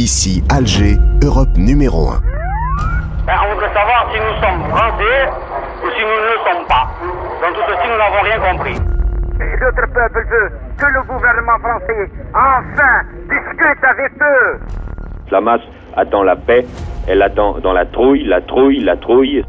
Ici Alger, Europe numéro 1. Ben, on voudrait savoir si nous sommes français ou si nous ne le sommes pas. Dans tout ceci, nous n'avons rien compris. Notre peuple veut que le gouvernement français, enfin, discute avec eux. La masse attend la paix, elle attend dans la trouille, la trouille, la trouille.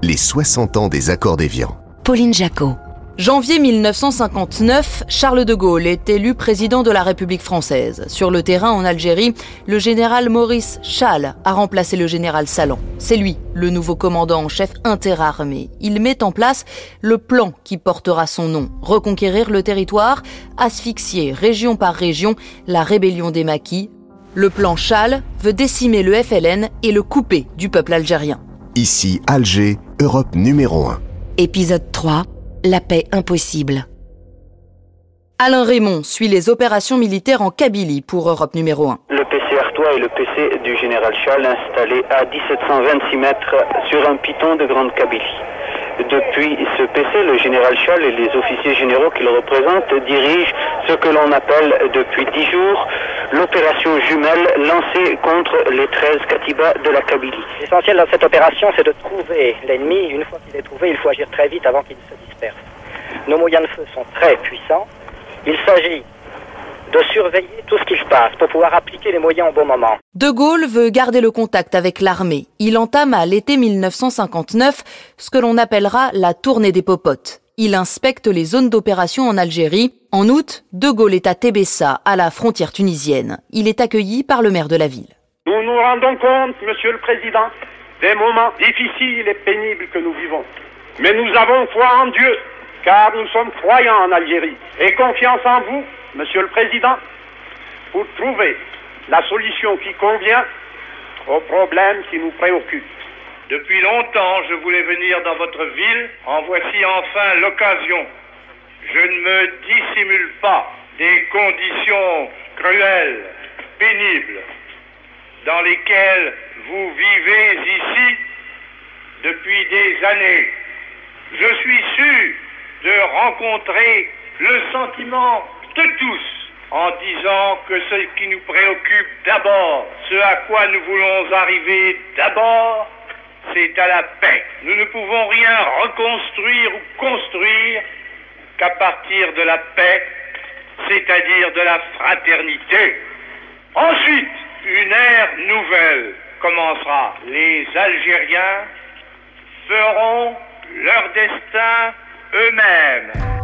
Les 60 ans des accords d'Évian. Pauline Jacot. Janvier 1959, Charles de Gaulle est élu président de la République française. Sur le terrain en Algérie, le général Maurice Chal a remplacé le général Salan. C'est lui, le nouveau commandant en chef interarmé. Il met en place le plan qui portera son nom. Reconquérir le territoire, asphyxier région par région la rébellion des maquis. Le plan Chal veut décimer le FLN et le couper du peuple algérien. Ici Alger, Europe numéro 1. Épisode 3. La paix impossible. Alain Raymond suit les opérations militaires en Kabylie pour Europe numéro 1. Le PC Artois est le PC du général Chal installé à 1726 mètres sur un piton de Grande Kabylie. Depuis ce PC, le général Chal et les officiers généraux qu'il représente dirigent ce que l'on appelle depuis dix jours l'opération jumelle lancée contre les 13 katibas de la Kabylie. L'essentiel dans cette opération, c'est de trouver l'ennemi. Une fois qu'il est trouvé, il faut agir très vite avant qu'il se disperse. Nos moyens de feu sont très puissants. Il s'agit de surveiller tout ce qui se passe pour pouvoir appliquer les moyens au bon moment. De Gaulle veut garder le contact avec l'armée. Il entame à l'été 1959 ce que l'on appellera la tournée des popotes. Il inspecte les zones d'opération en Algérie. En août, De Gaulle est à Tébessa, à la frontière tunisienne. Il est accueilli par le maire de la ville. Nous nous rendons compte, Monsieur le Président, des moments difficiles et pénibles que nous vivons. Mais nous avons foi en Dieu, car nous sommes croyants en Algérie, et confiance en vous, Monsieur le Président, pour trouver la solution qui convient aux problèmes qui nous préoccupent. Depuis longtemps, je voulais venir dans votre ville. En voici enfin l'occasion. Je ne me dissimule pas des conditions cruelles, pénibles, dans lesquelles vous vivez ici depuis des années. Je suis sûr de rencontrer le sentiment de tous en disant que ce qui nous préoccupe d'abord, ce à quoi nous voulons arriver d'abord, c'est à la paix. Nous ne pouvons rien reconstruire ou construire qu'à partir de la paix, c'est-à-dire de la fraternité. Ensuite, une ère nouvelle commencera. Les Algériens feront leur destin eux-mêmes.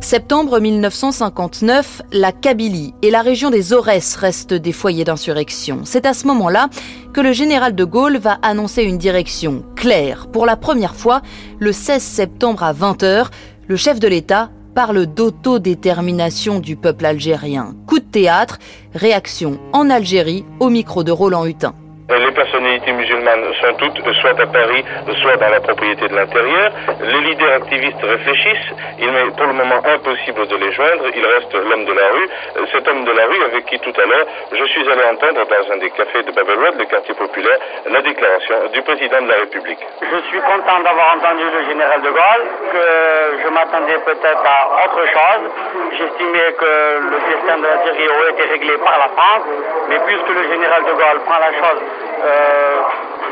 Septembre 1959, la Kabylie et la région des Aurès restent des foyers d'insurrection. C'est à ce moment-là que le général de Gaulle va annoncer une direction claire. Pour la première fois, le 16 septembre à 20h, le chef de l'État parle d'autodétermination du peuple algérien. Coup de théâtre, réaction en Algérie au micro de Roland Hutin. Les personnalités musulmanes sont toutes soit à Paris, soit dans la propriété de l'intérieur. Les leaders activistes réfléchissent. Il m'est pour le moment impossible de les joindre. Il reste l'homme de la rue. Cet homme de la rue avec qui tout à l'heure je suis allé entendre dans un des cafés de Babel le quartier populaire, la déclaration du président de la République. Je suis content d'avoir entendu le général de Gaulle, que je m'attendais peut-être à autre chose. J'estimais que le destin de l'Algérie aurait été réglé par la France, mais puisque le général de Gaulle prend la chose euh,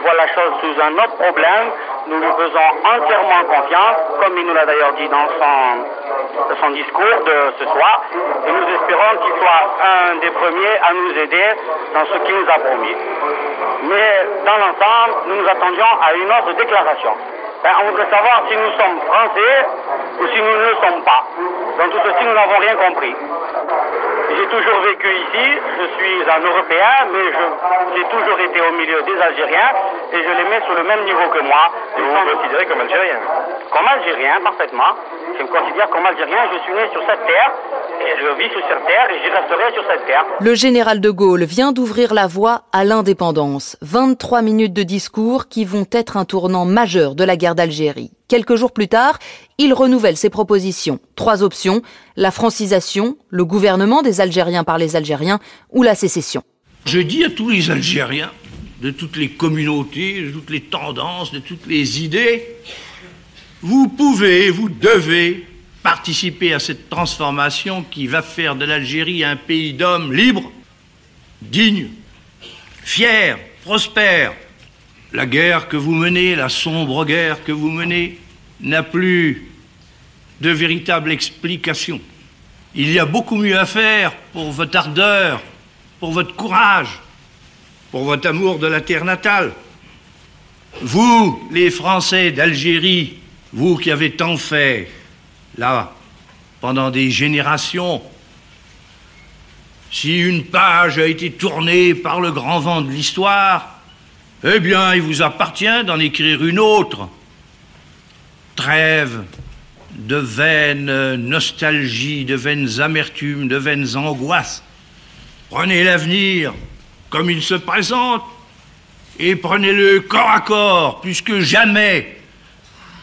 voit la chose sous un autre problème. Nous lui faisons entièrement confiance, comme il nous l'a d'ailleurs dit dans son, son discours de ce soir, et nous espérons qu'il soit un des premiers à nous aider dans ce qu'il nous a promis. Mais dans l'ensemble, nous nous attendions à une autre déclaration. Ben, on voudrait savoir si nous sommes français ou si nous ne le sommes pas. Dans tout ceci, nous n'avons rien compris. J'ai toujours vécu ici, je suis un Européen, mais j'ai toujours été au milieu des Algériens et je les mets sur le même niveau que moi. Et vous vous considérez comme Algérien? Comme Algérien, parfaitement. Je me considère comme Algérien, je suis né sur cette terre et je vis sur cette terre et j'y resterai sur cette terre. Le général de Gaulle vient d'ouvrir la voie à l'indépendance. 23 minutes de discours qui vont être un tournant majeur de la guerre d'Algérie. Quelques jours plus tard, il renouvelle ses propositions. Trois options, la francisation, le gouvernement des Algériens par les Algériens ou la sécession. Je dis à tous les Algériens, de toutes les communautés, de toutes les tendances, de toutes les idées, vous pouvez, vous devez participer à cette transformation qui va faire de l'Algérie un pays d'hommes libres, digne, fier, prospère. La guerre que vous menez, la sombre guerre que vous menez, n'a plus de véritable explication. Il y a beaucoup mieux à faire pour votre ardeur, pour votre courage, pour votre amour de la terre natale. Vous, les Français d'Algérie, vous qui avez tant fait, là, pendant des générations, si une page a été tournée par le grand vent de l'histoire, eh bien, il vous appartient d'en écrire une autre. Trêve de vaines nostalgies, de vaines amertumes, de vaines angoisses. Prenez l'avenir comme il se présente et prenez-le corps à corps, puisque jamais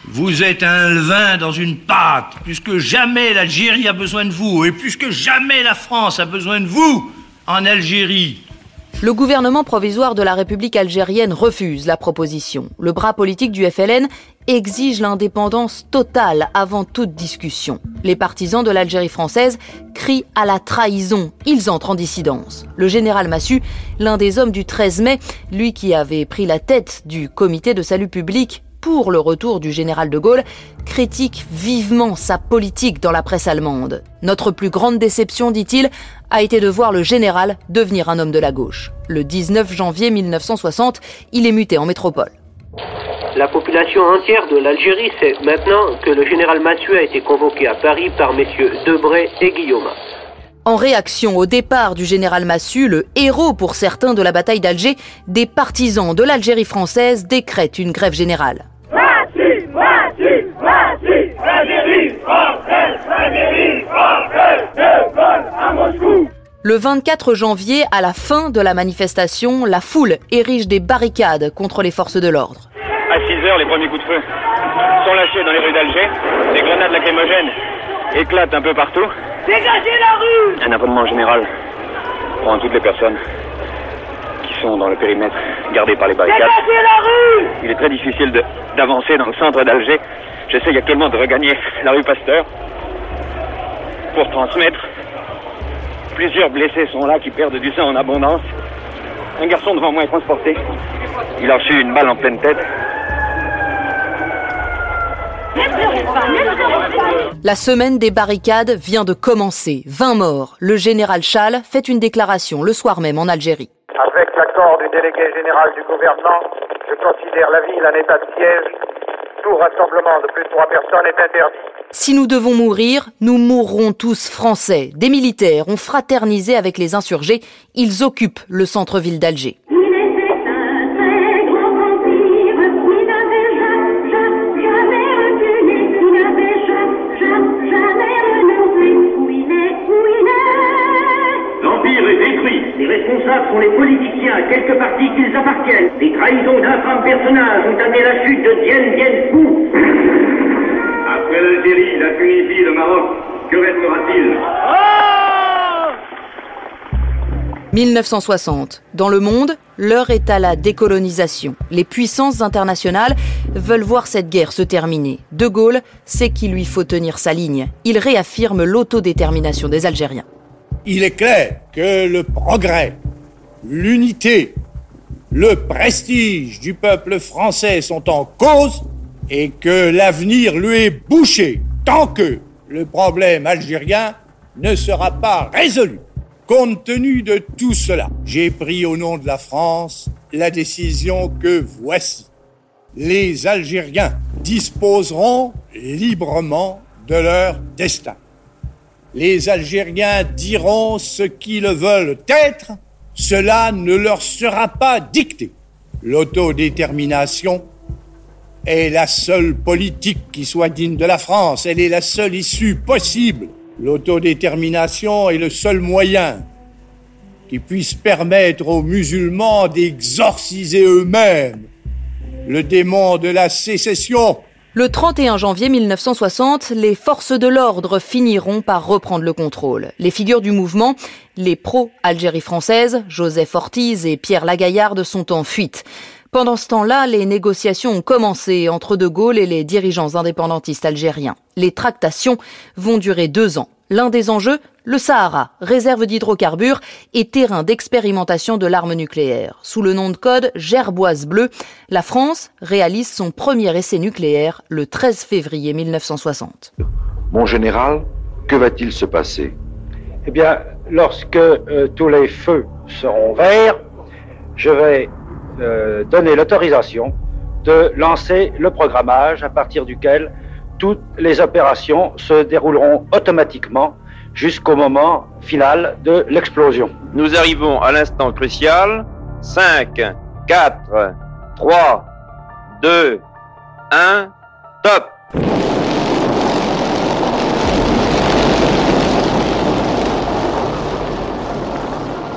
vous êtes un levain dans une pâte, puisque jamais l'Algérie a besoin de vous, et puisque jamais la France a besoin de vous en Algérie. Le gouvernement provisoire de la République algérienne refuse la proposition. Le bras politique du FLN exige l'indépendance totale avant toute discussion. Les partisans de l'Algérie française crient à la trahison. Ils entrent en dissidence. Le général Massu, l'un des hommes du 13 mai, lui qui avait pris la tête du comité de salut public pour le retour du général de Gaulle, critique vivement sa politique dans la presse allemande. Notre plus grande déception, dit-il, a été de voir le général devenir un homme de la gauche. Le 19 janvier 1960, il est muté en métropole. La population entière de l'Algérie sait maintenant que le général Mathieu a été convoqué à Paris par messieurs Debray et Guillaume. En réaction au départ du général Massu, le héros pour certains de la bataille d'Alger, des partisans de l'Algérie française décrètent une grève générale. Massu, Massu, Massu, l'Algérie française, l'Algérie française, de à Moscou. Le 24 janvier, à la fin de la manifestation, la foule érige des barricades contre les forces de l'ordre. À 6 heures, les premiers coups de feu sont lâchés dans les rues d'Alger. Des grenades lacrymogènes éclatent un peu partout. Dégagez la rue Un abonnement général pour toutes les personnes qui sont dans le périmètre gardé par les barricades. Dégagez la rue Il est très difficile d'avancer dans le centre d'Alger. J'essaye actuellement de regagner la rue Pasteur pour transmettre. Plusieurs blessés sont là qui perdent du sang en abondance. Un garçon devant moi est transporté. Il a reçu une balle en pleine tête. La semaine des barricades vient de commencer. 20 morts. Le général Chal fait une déclaration le soir même en Algérie. Avec l'accord du délégué général du gouvernement, je considère la ville en état de siège. Tout rassemblement de plus de trois personnes est interdit. Si nous devons mourir, nous mourrons tous français. Des militaires ont fraternisé avec les insurgés. Ils occupent le centre-ville d'Alger. sont les politiciens, quelques partis qu'ils appartiennent. Les trahisons d'infâmes personnages ont amené la chute de Dien Bien Phu. Après l'Algérie, la Tunisie, le Maroc, que restera-t-il 1960. Dans le monde, l'heure est à la décolonisation. Les puissances internationales veulent voir cette guerre se terminer. De Gaulle sait qu'il lui faut tenir sa ligne. Il réaffirme l'autodétermination des Algériens. Il est clair que le progrès l'unité, le prestige du peuple français sont en cause et que l'avenir lui est bouché tant que le problème algérien ne sera pas résolu. Compte tenu de tout cela, j'ai pris au nom de la France la décision que voici. Les Algériens disposeront librement de leur destin. Les Algériens diront ce qu'ils veulent être cela ne leur sera pas dicté. L'autodétermination est la seule politique qui soit digne de la France. Elle est la seule issue possible. L'autodétermination est le seul moyen qui puisse permettre aux musulmans d'exorciser eux-mêmes le démon de la sécession. Le 31 janvier 1960, les forces de l'ordre finiront par reprendre le contrôle. Les figures du mouvement, les pro-Algérie française, Joseph Ortiz et Pierre Lagaillarde sont en fuite. Pendant ce temps-là, les négociations ont commencé entre De Gaulle et les dirigeants indépendantistes algériens. Les tractations vont durer deux ans. L'un des enjeux, le Sahara, réserve d'hydrocarbures et terrain d'expérimentation de l'arme nucléaire. Sous le nom de code Gerboise Bleue, la France réalise son premier essai nucléaire le 13 février 1960. Mon général, que va-t-il se passer? Eh bien, lorsque euh, tous les feux seront verts, je vais euh, donner l'autorisation de lancer le programmage à partir duquel toutes les opérations se dérouleront automatiquement jusqu'au moment final de l'explosion. Nous arrivons à l'instant crucial. 5, 4, 3, 2, 1, top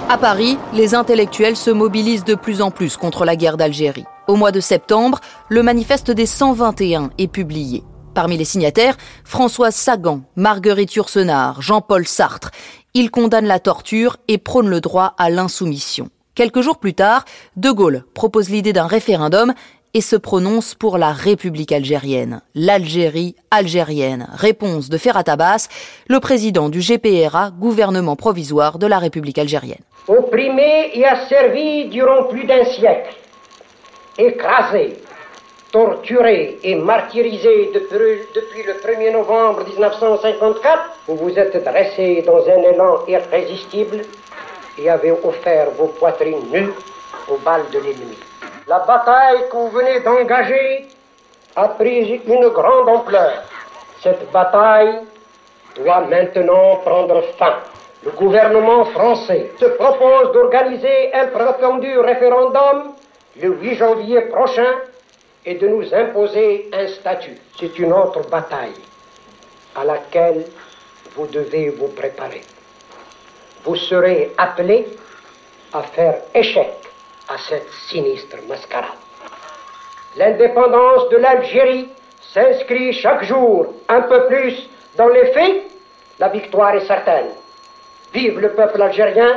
À Paris, les intellectuels se mobilisent de plus en plus contre la guerre d'Algérie. Au mois de septembre, le manifeste des 121 est publié. Parmi les signataires, Françoise Sagan, Marguerite Yourcenar, Jean-Paul Sartre. Ils condamnent la torture et prônent le droit à l'insoumission. Quelques jours plus tard, De Gaulle propose l'idée d'un référendum et se prononce pour la République algérienne. L'Algérie algérienne. Réponse de Ferhat Abbas, le président du GPRA, gouvernement provisoire de la République algérienne. Opprimé et asservi durant plus d'un siècle, écrasé, torturé et martyrisé depuis, le 1er novembre 1954, vous vous êtes dressé dans un élan irrésistible et avez offert vos poitrines nues aux balles de l'ennemi. La bataille que vous venez d'engager a pris une grande ampleur. Cette bataille doit maintenant prendre fin. Le gouvernement français se propose d'organiser un prétendu référendum le 8 janvier prochain et de nous imposer un statut. C'est une autre bataille à laquelle vous devez vous préparer. Vous serez appelé à faire échec à cette sinistre mascarade. L'indépendance de l'Algérie s'inscrit chaque jour un peu plus dans les faits. La victoire est certaine. Vive le peuple algérien,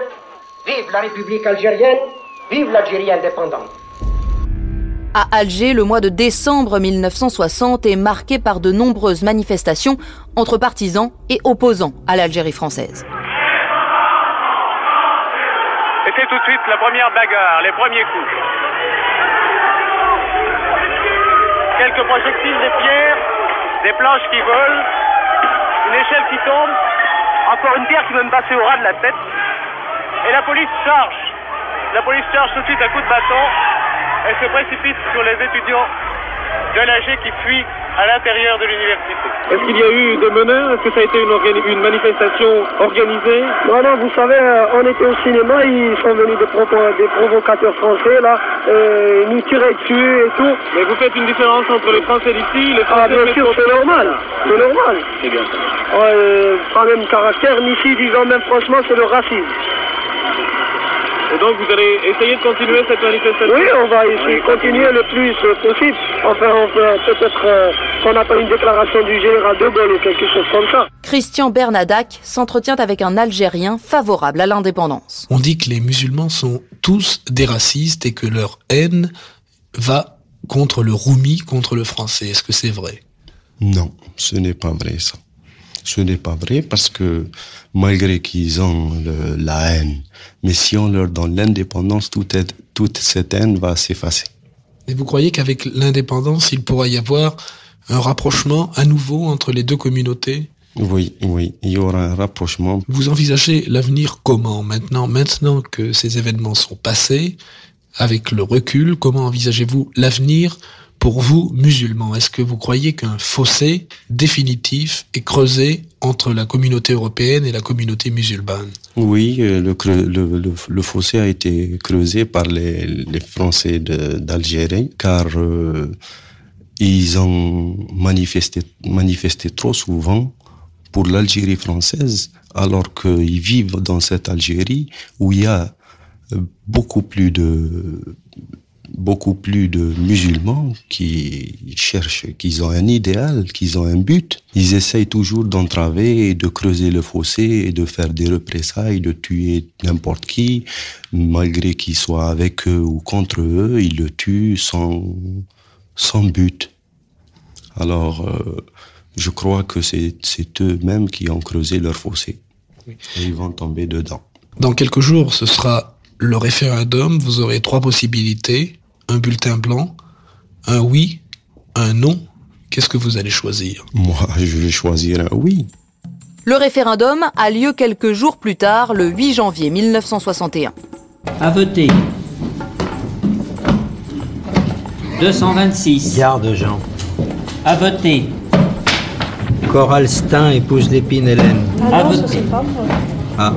vive la République algérienne, vive l'Algérie indépendante. À Alger, le mois de décembre 1960 est marqué par de nombreuses manifestations entre partisans et opposants à l'Algérie française. Et c'est tout de suite la première bagarre, les premiers coups. Quelques projectiles, des pierres, des planches qui volent, une échelle qui tombe, encore une pierre qui va me passer au ras de la tête. Et la police charge. La police charge tout de suite un coup de bâton et se précipite sur les étudiants de l'AG qui fuient à l'intérieur de l'université. Est-ce qu'il y a eu des meneurs? Est-ce que ça a été une, une, manifestation organisée? Non, non, vous savez, euh, on était au cinéma, ils sont venus des, provo des provocateurs français, là, et nous tiraient dessus et tout. Mais vous faites une différence entre les Français d'ici les Français Ah, bien sûr, c'est normal, c'est normal. C'est bien. Euh, pas même caractère, mais ici, disons même franchement, c'est le racisme. Et donc vous allez essayer de continuer cette manifestation Oui, on va essayer de continuer le plus possible. Enfin, on peut peut-être euh, qu'on appelle une déclaration du général de Gaulle ou quelque chose comme ça. Christian Bernadac s'entretient avec un Algérien favorable à l'indépendance. On dit que les musulmans sont tous des racistes et que leur haine va contre le roumi, contre le français. Est-ce que c'est vrai? Non, ce n'est pas vrai ça. Ce n'est pas vrai parce que malgré qu'ils ont le, la haine, mais si on leur donne l'indépendance, toute, toute cette haine va s'effacer. Et vous croyez qu'avec l'indépendance, il pourra y avoir un rapprochement à nouveau entre les deux communautés? Oui, oui, il y aura un rapprochement. Vous envisagez l'avenir comment maintenant Maintenant que ces événements sont passés, avec le recul, comment envisagez-vous l'avenir pour vous, musulmans, est-ce que vous croyez qu'un fossé définitif est creusé entre la communauté européenne et la communauté musulmane? Oui, le, le, fossé a été creusé par les, Français d'Algérie, car euh, ils ont manifesté, manifesté trop souvent pour l'Algérie française, alors qu'ils vivent dans cette Algérie où il y a beaucoup plus de beaucoup plus de musulmans qui cherchent, qui ont un idéal, qui ont un but. Ils essayent toujours d'entraver et de creuser le fossé et de faire des représailles, de tuer n'importe qui, malgré qu'il soit avec eux ou contre eux, ils le tuent sans, sans but. Alors, euh, je crois que c'est eux-mêmes qui ont creusé leur fossé. Et ils vont tomber dedans. Dans quelques jours, ce sera le référendum. Vous aurez trois possibilités un bulletin blanc, un oui, un non. Qu'est-ce que vous allez choisir? Moi, je vais choisir un oui. Le référendum a lieu quelques jours plus tard, le 8 janvier 1961. À voter. 226. Garde Jean. À voter. Coral Stein épouse l'épine Hélène. Ah à voter. Ah.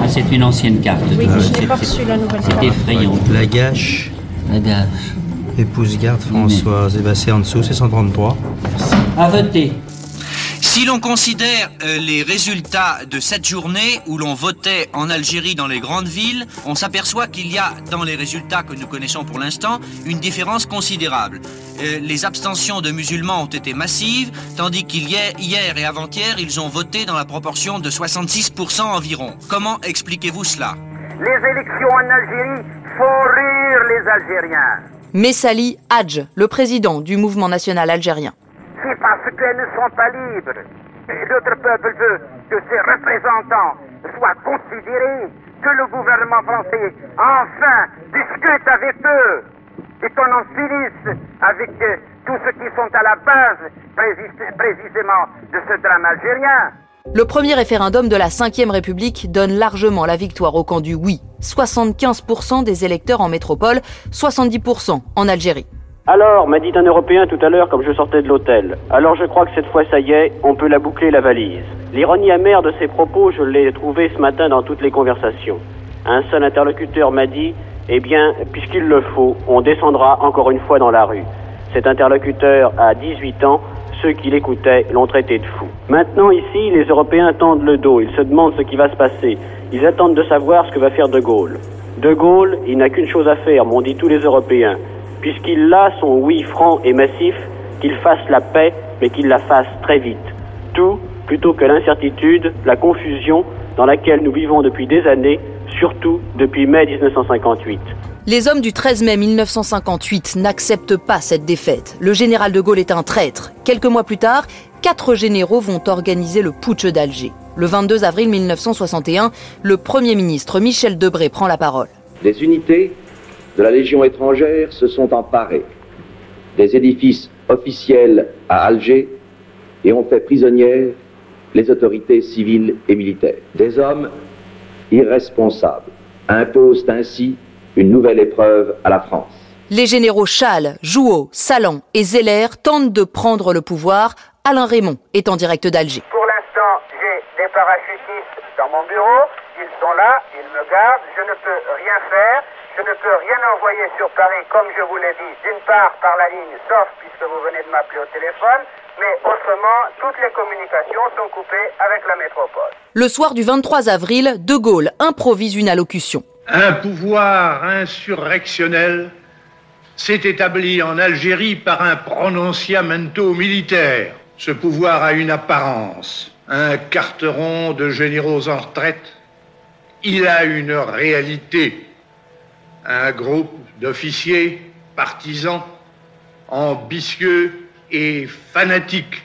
Ah, c'est une ancienne carte. Oui, Ah, je c'est- n'ai pas reçu la nouvelle C'est carte. effrayant. La gâche. La gâche. Épouse garde Françoise. Et ben c'est en dessous, c'est 133. À voter. Si l'on considère euh, les résultats de cette journée où l'on votait en Algérie dans les grandes villes, on s'aperçoit qu'il y a dans les résultats que nous connaissons pour l'instant une différence considérable. Euh, les abstentions de musulmans ont été massives, tandis qu'il y a hier et avant-hier, ils ont voté dans la proportion de 66% environ. Comment expliquez-vous cela? Les élections en Algérie font rire les Algériens. Messali Hadj, le président du mouvement national algérien. Parce qu'elles ne sont pas libres. Notre peuple veut que ses représentants soient considérés, que le gouvernement français enfin discute avec eux et qu'on en finisse avec euh, tous ceux qui sont à la base précis- précisément de ce drame algérien. Le premier référendum de la Ve République donne largement la victoire au camp du oui. 75% des électeurs en métropole, 70% en Algérie. Alors, m'a dit un Européen tout à l'heure comme je sortais de l'hôtel. Alors je crois que cette fois ça y est, on peut la boucler la valise. L'ironie amère de ces propos, je l'ai trouvé ce matin dans toutes les conversations. Un seul interlocuteur m'a dit, eh bien, puisqu'il le faut, on descendra encore une fois dans la rue. Cet interlocuteur a 18 ans, ceux qui l'écoutaient l'ont traité de fou. Maintenant ici, les Européens tendent le dos, ils se demandent ce qui va se passer. Ils attendent de savoir ce que va faire De Gaulle. De Gaulle, il n'a qu'une chose à faire, m'ont dit tous les Européens. Puisqu'il a son oui franc et massif, qu'il fasse la paix, mais qu'il la fasse très vite. Tout plutôt que l'incertitude, la confusion dans laquelle nous vivons depuis des années, surtout depuis mai 1958. Les hommes du 13 mai 1958 n'acceptent pas cette défaite. Le général de Gaulle est un traître. Quelques mois plus tard, quatre généraux vont organiser le putsch d'Alger. Le 22 avril 1961, le Premier ministre Michel Debré prend la parole. Des unités de la Légion étrangère se sont emparées des édifices officiels à Alger et ont fait prisonnières les autorités civiles et militaires. Des hommes irresponsables imposent ainsi une nouvelle épreuve à la France. Les généraux Chal, Jouot, Salan et Zeller tentent de prendre le pouvoir. Alain Raymond est en direct d'Alger. Pour l'instant, j'ai des parachutistes dans mon bureau. Ils sont là, ils me gardent. Je ne peux rien faire. Je ne peux rien envoyer sur Paris, comme je vous l'ai dit, d'une part par la ligne, sauf puisque vous venez de m'appeler au téléphone, mais autrement, toutes les communications sont coupées avec la métropole. Le soir du 23 avril, De Gaulle improvise une allocution. Un pouvoir insurrectionnel s'est établi en Algérie par un prononciamento militaire. Ce pouvoir a une apparence, un carteron de généraux en retraite. Il a une réalité, un groupe d'officiers partisans, ambitieux et fanatiques.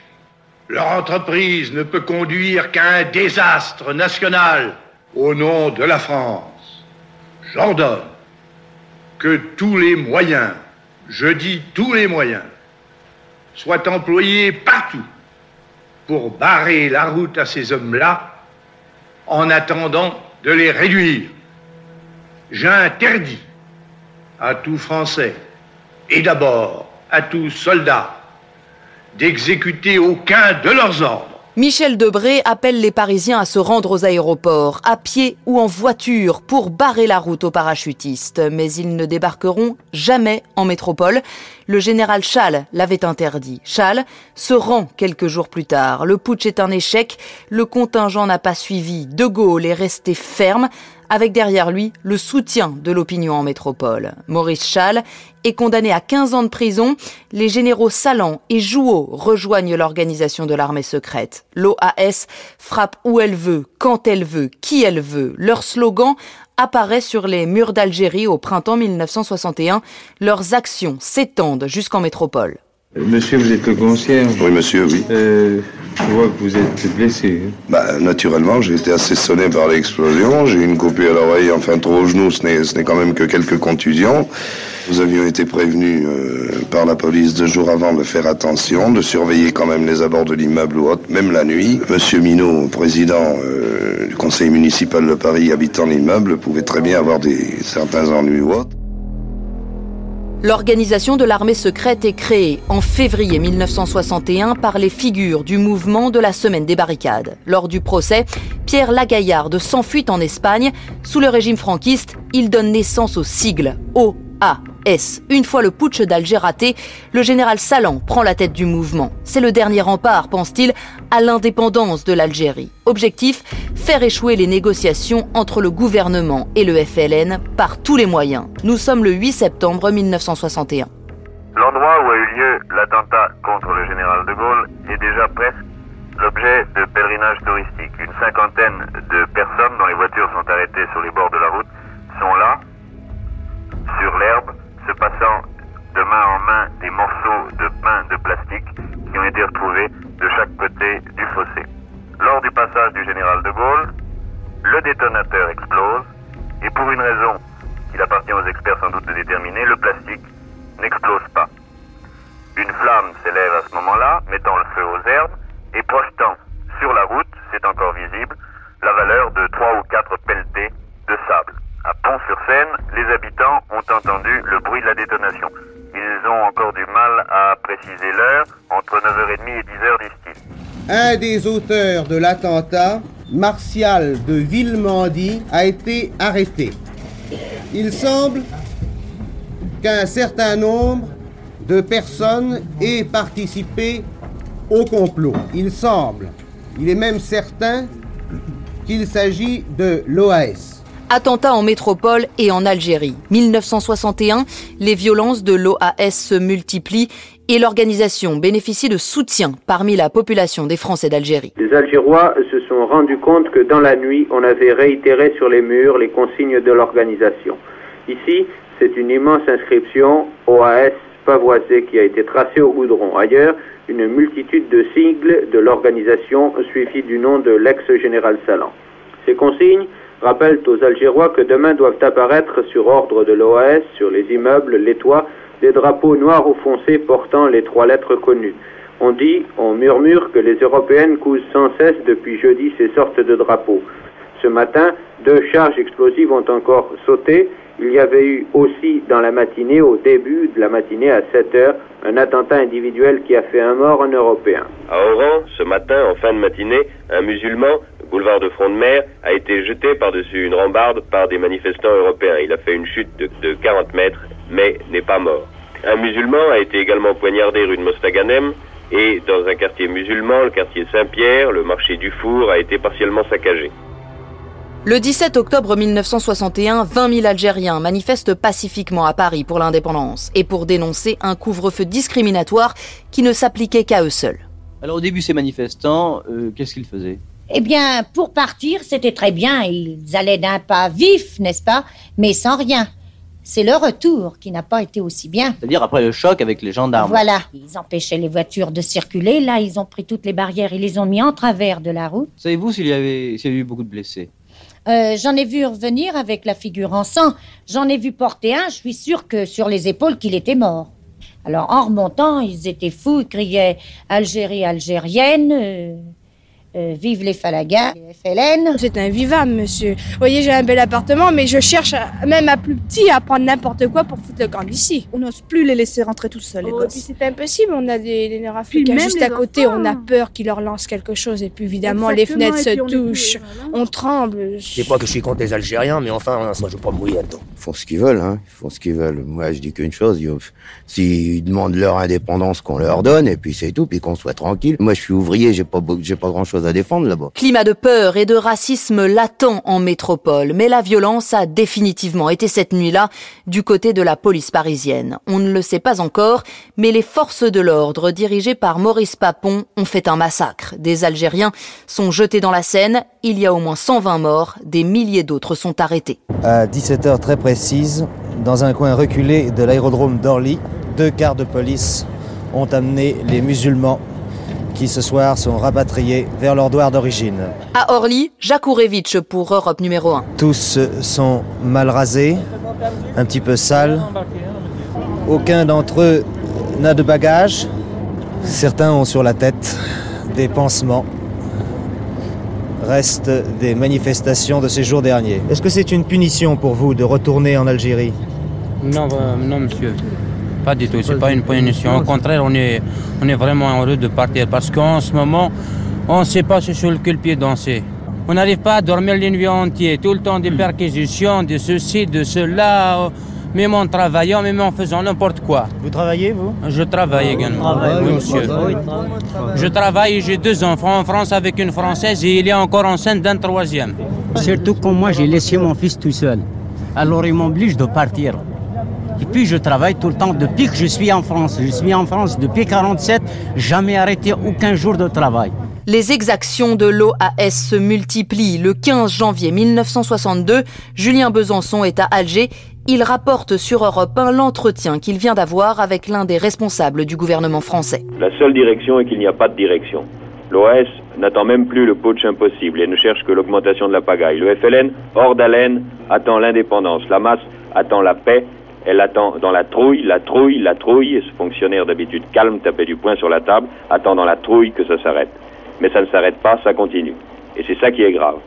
Leur entreprise ne peut conduire qu'à un désastre national au nom de la France. J'ordonne que tous les moyens, je dis tous les moyens, soient employés partout pour barrer la route à ces hommes-là en attendant de les réduire. J'interdis à tout Français et d'abord à tout soldat d'exécuter aucun de leurs ordres. Michel Debré appelle les Parisiens à se rendre aux aéroports, à pied ou en voiture, pour barrer la route aux parachutistes. Mais ils ne débarqueront jamais en métropole. Le général Chal l'avait interdit. Chal se rend quelques jours plus tard. Le putsch est un échec. Le contingent n'a pas suivi. De Gaulle est resté ferme. Avec derrière lui le soutien de l'opinion en métropole. Maurice Schall est condamné à 15 ans de prison. Les généraux Salan et Jouot rejoignent l'organisation de l'armée secrète. L'OAS frappe où elle veut, quand elle veut, qui elle veut. Leur slogan apparaît sur les murs d'Algérie au printemps 1961. Leurs actions s'étendent jusqu'en métropole. Monsieur, vous êtes le concierge Oui, monsieur, oui. Euh, je vois que vous êtes blessé. hein. Bah, naturellement, j'ai été assez sonné par l'explosion. J'ai eu une coupure à l'oreille, enfin trop au genou, ce n'est quand même que quelques contusions. Nous avions été prévenus euh, par la police deux jours avant de faire attention, de surveiller quand même les abords de l'immeuble ou autre, même la nuit. Monsieur Minot, président euh, du conseil municipal de Paris, habitant l'immeuble, pouvait très bien avoir des certains ennuis ou autres. L'organisation de l'armée secrète est créée en février 1961 par les figures du mouvement de la semaine des barricades. Lors du procès, Pierre Lagaillarde s'enfuit en Espagne. Sous le régime franquiste, il donne naissance au sigle OAS. Une fois le putsch d'Alger raté, le général Salan prend la tête du mouvement. C'est le dernier rempart, pense-t-il, à l'indépendance de l'Algérie. Objectif, faire échouer les négociations entre le gouvernement et le FLN par tous les moyens. Nous sommes le 8 septembre 1961. L'endroit où a eu lieu l'attentat contre le général de Gaulle est déjà presque l'objet de pèlerinage touristique. Une cinquantaine de personnes dont les voitures sont arrêtées sur les bords de la route sont là, sur l'herbe, se passant de main en main des morceaux de pain de plastique qui ont été retrouvés de chaque côté du fossé. Lors du passage du général de Gaulle, le détonateur explose et pour une raison qu'il appartient aux experts sans doute de déterminer, le plastique n'explose pas. Une flamme s'élève à ce moment-là, mettant le feu aux herbes et projetant sur la route, c'est encore visible, la valeur de trois ou quatre pelletés de sable. À Pont-sur-Seine, les habitants ont entendu le bruit de la détonation. Ils ont encore du mal à préciser l'heure, entre 9h30 et 10h disent-ils. Un des auteurs de l'attentat, Martial de Villemandy, a été arrêté. Il semble qu'un certain nombre de personnes aient participé au complot. Il semble, il est même certain qu'il s'agit de l'OAS. Attentats en métropole et en Algérie. 1961, les violences de l'OAS se multiplient et l'organisation bénéficie de soutien parmi la population des Français d'Algérie. Les Algérois se sont rendus compte que dans la nuit, on avait réitéré sur les murs les consignes de l'organisation. Ici, c'est une immense inscription OAS pavoisée qui a été tracée au goudron. Ailleurs, une multitude de sigles de l'organisation suivis du nom de l'ex-général Salan. Ces consignes rappellent aux Algérois que demain doivent apparaître sur ordre de l'OAS, sur les immeubles, les toits, des drapeaux noirs ou foncés portant les trois lettres connues. On dit, on murmure que les Européennes cousent sans cesse depuis jeudi ces sortes de drapeaux. Ce matin, deux charges explosives ont encore sauté. Il y avait eu aussi dans la matinée, au début de la matinée à 7 heures, un attentat individuel qui a fait un mort, un Européen. À Oran, ce matin, en fin de matinée, un musulman, boulevard de Front de Mer, a été jeté par-dessus une rambarde par des manifestants européens. Il a fait une chute de, de 40 mètres, mais n'est pas mort. Un musulman a été également poignardé rue de Mostaganem, et dans un quartier musulman, le quartier Saint-Pierre, le marché du Four a été partiellement saccagé. Le 17 octobre 1961, 20 000 Algériens manifestent pacifiquement à Paris pour l'indépendance et pour dénoncer un couvre-feu discriminatoire qui ne s'appliquait qu'à eux seuls. Alors au début, ces manifestants, euh, qu'est-ce qu'ils faisaient? Eh bien, pour partir, c'était très bien. Ils allaient d'un pas vif, n'est-ce pas? Mais sans rien. C'est le retour qui n'a pas été aussi bien. C'est-à-dire après le choc avec les gendarmes. Voilà. Ils empêchaient les voitures de circuler. Là, ils ont pris toutes les barrières. Ils les ont mis en travers de la route. Savez-vous s'il y, avait, s'il y a eu beaucoup de blessés? Euh, J'en ai vu revenir avec la figure en sang. J'en ai vu porter un. Je suis sûre que sur les épaules qu'il était mort. Alors, en remontant, ils étaient fous. Ils criaient Algérie algérienne. euh, euh, vive les Falagas, les FLN. C'est invivable, monsieur. Vous voyez, j'ai un bel appartement, mais je cherche, à- même à plus petit, à prendre n'importe quoi pour foutre le camp d'ici. On n'ose plus les laisser rentrer tout seuls, les Oh, et puis gosses. c'est impossible, on a des, des Nord-Africains même juste les à côté, on a peur qu'ils leur lancent quelque chose, et puis évidemment, les fenêtres se on touchent, plus- on tremble. C'est pas que je suis contre les Algériens, mais enfin, moi je veux pas mourir là-dedans. Ils font ce qu'ils veulent, hein. Ils font ce qu'ils veulent. Moi, je dis qu'une chose, ils- s'ils demandent leur indépendance, qu'on leur donne, et puis c'est tout, puis qu'on soit tranquille. Moi, je suis ouvrier, j'ai pas, j'ai pas grand chose à défendre là-bas. Climat de peur et de racisme latent en métropole, mais la violence a définitivement été cette nuit-là du côté de la police parisienne. On ne le sait pas encore, mais les forces de l'ordre dirigées par Maurice Papon ont fait un massacre. Des Algériens sont jetés dans la Seine, il y a au moins 120 morts, des milliers d'autres sont arrêtés. À 17h très précise, dans un coin reculé de l'aérodrome d'Orly, deux quarts de police ont amené les musulmans qui ce soir sont rapatriés vers leur douar d'origine. À Orly, Jacques Ourevitch pour Europe numéro 1. Tous sont mal rasés, un petit peu sales. Aucun d'entre eux n'a de bagages. Certains ont sur la tête des pansements. Restent des manifestations de ces jours derniers. Est-ce que c'est une punition pour vous de retourner en Algérie? Non, euh, non, monsieur. Pas du tout, c'est pas une punition. Au contraire, on est, on est vraiment heureux de partir parce qu'en ce moment, on ne sait pas sur quel pied danser. On n'arrive pas à dormir les nuits entières, tout le temps des perquisitions, de ceci, de cela, même en travaillant, même en faisant n'importe quoi. Vous travaillez, vous? Je travaille également. Oui, monsieur. Je travaille, j'ai deux enfants en France avec une Française et il est encore enceinte d'un troisième. Surtout quand moi j'ai laissé mon fils tout seul. Alors il m'oblige de partir. Et puis je travaille tout le temps depuis que je suis en France. Je suis en France depuis 47, jamais arrêté aucun jour de travail. Les exactions de l'OAS se multiplient. Le 15 janvier 1962, Julien Besançon est à Alger. Il rapporte sur Europe 1 l'entretien qu'il vient d'avoir avec l'un des responsables du gouvernement français. La seule direction est qu'il n'y a pas de direction. L'OAS n'attend même plus le putsch impossible et ne cherche que l'augmentation de la pagaille. Le FLN, hors d'haleine, attend l'indépendance. La masse attend la paix elle attend dans la trouille, la trouille, la trouille, et ce fonctionnaire d'habitude calme tapait du poing sur la table, attend dans la trouille que ça s'arrête. Mais ça ne s'arrête pas, ça continue. Et c'est ça qui est grave.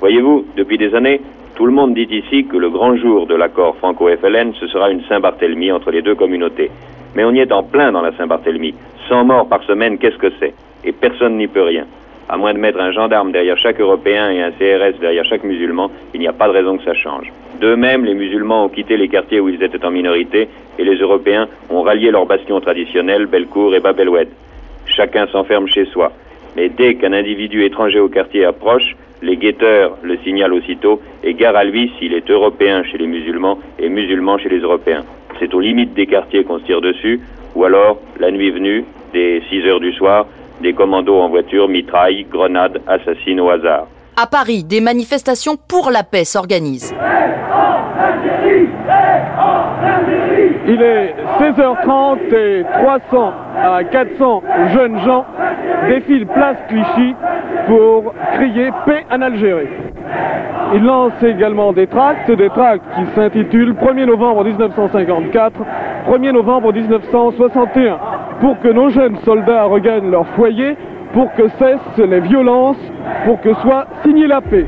Voyez-vous, depuis des années, tout le monde dit ici que le grand jour de l'accord franco-FLN, ce sera une Saint-Barthélemy entre les deux communautés. Mais on y est en plein dans la Saint-Barthélemy. 100 morts par semaine, qu'est-ce que c'est? Et personne n'y peut rien. À moins de mettre un gendarme derrière chaque Européen et un CRS derrière chaque musulman, il n'y a pas de raison que ça change. D'eux-mêmes, les musulmans ont quitté les quartiers où ils étaient en minorité et les Européens ont rallié leurs bastions traditionnels, Belcourt et Bab. Chacun s'enferme chez soi. Mais dès qu'un individu étranger au quartier approche, les guetteurs le signalent aussitôt et gare à lui s'il est européen chez les musulmans et musulman chez les Européens. C'est aux limites des quartiers qu'on se tire dessus, ou alors, la nuit venue, dès 6 heures du soir, des commandos en voiture mitraillent, grenades, assassinent au hasard. À Paris, des manifestations pour la paix s'organisent. Il est 16h30 et 300 à 400 jeunes gens défilent place Clichy pour crier paix en Algérie. Il lance également des tracts, des tracts qui s'intitulent 1er novembre 1954, 1er novembre 1961, pour que nos jeunes soldats regagnent leur foyer, pour que cessent les violences, pour que soit signée la paix.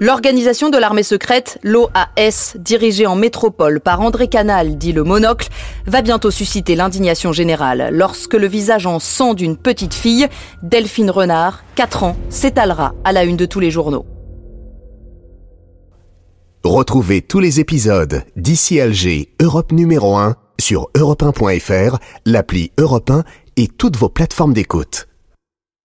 L'organisation de l'armée secrète, l'OAS, dirigée en métropole par André Canal, dit le monocle, va bientôt susciter l'indignation générale lorsque le visage en sang d'une petite fille, Delphine Renard, 4 ans, s'étalera à la une de tous les journaux. Retrouvez tous les épisodes d'ici Alger, Europe numéro 1 sur europe1.fr, l'appli Europe 1 et toutes vos plateformes d'écoute.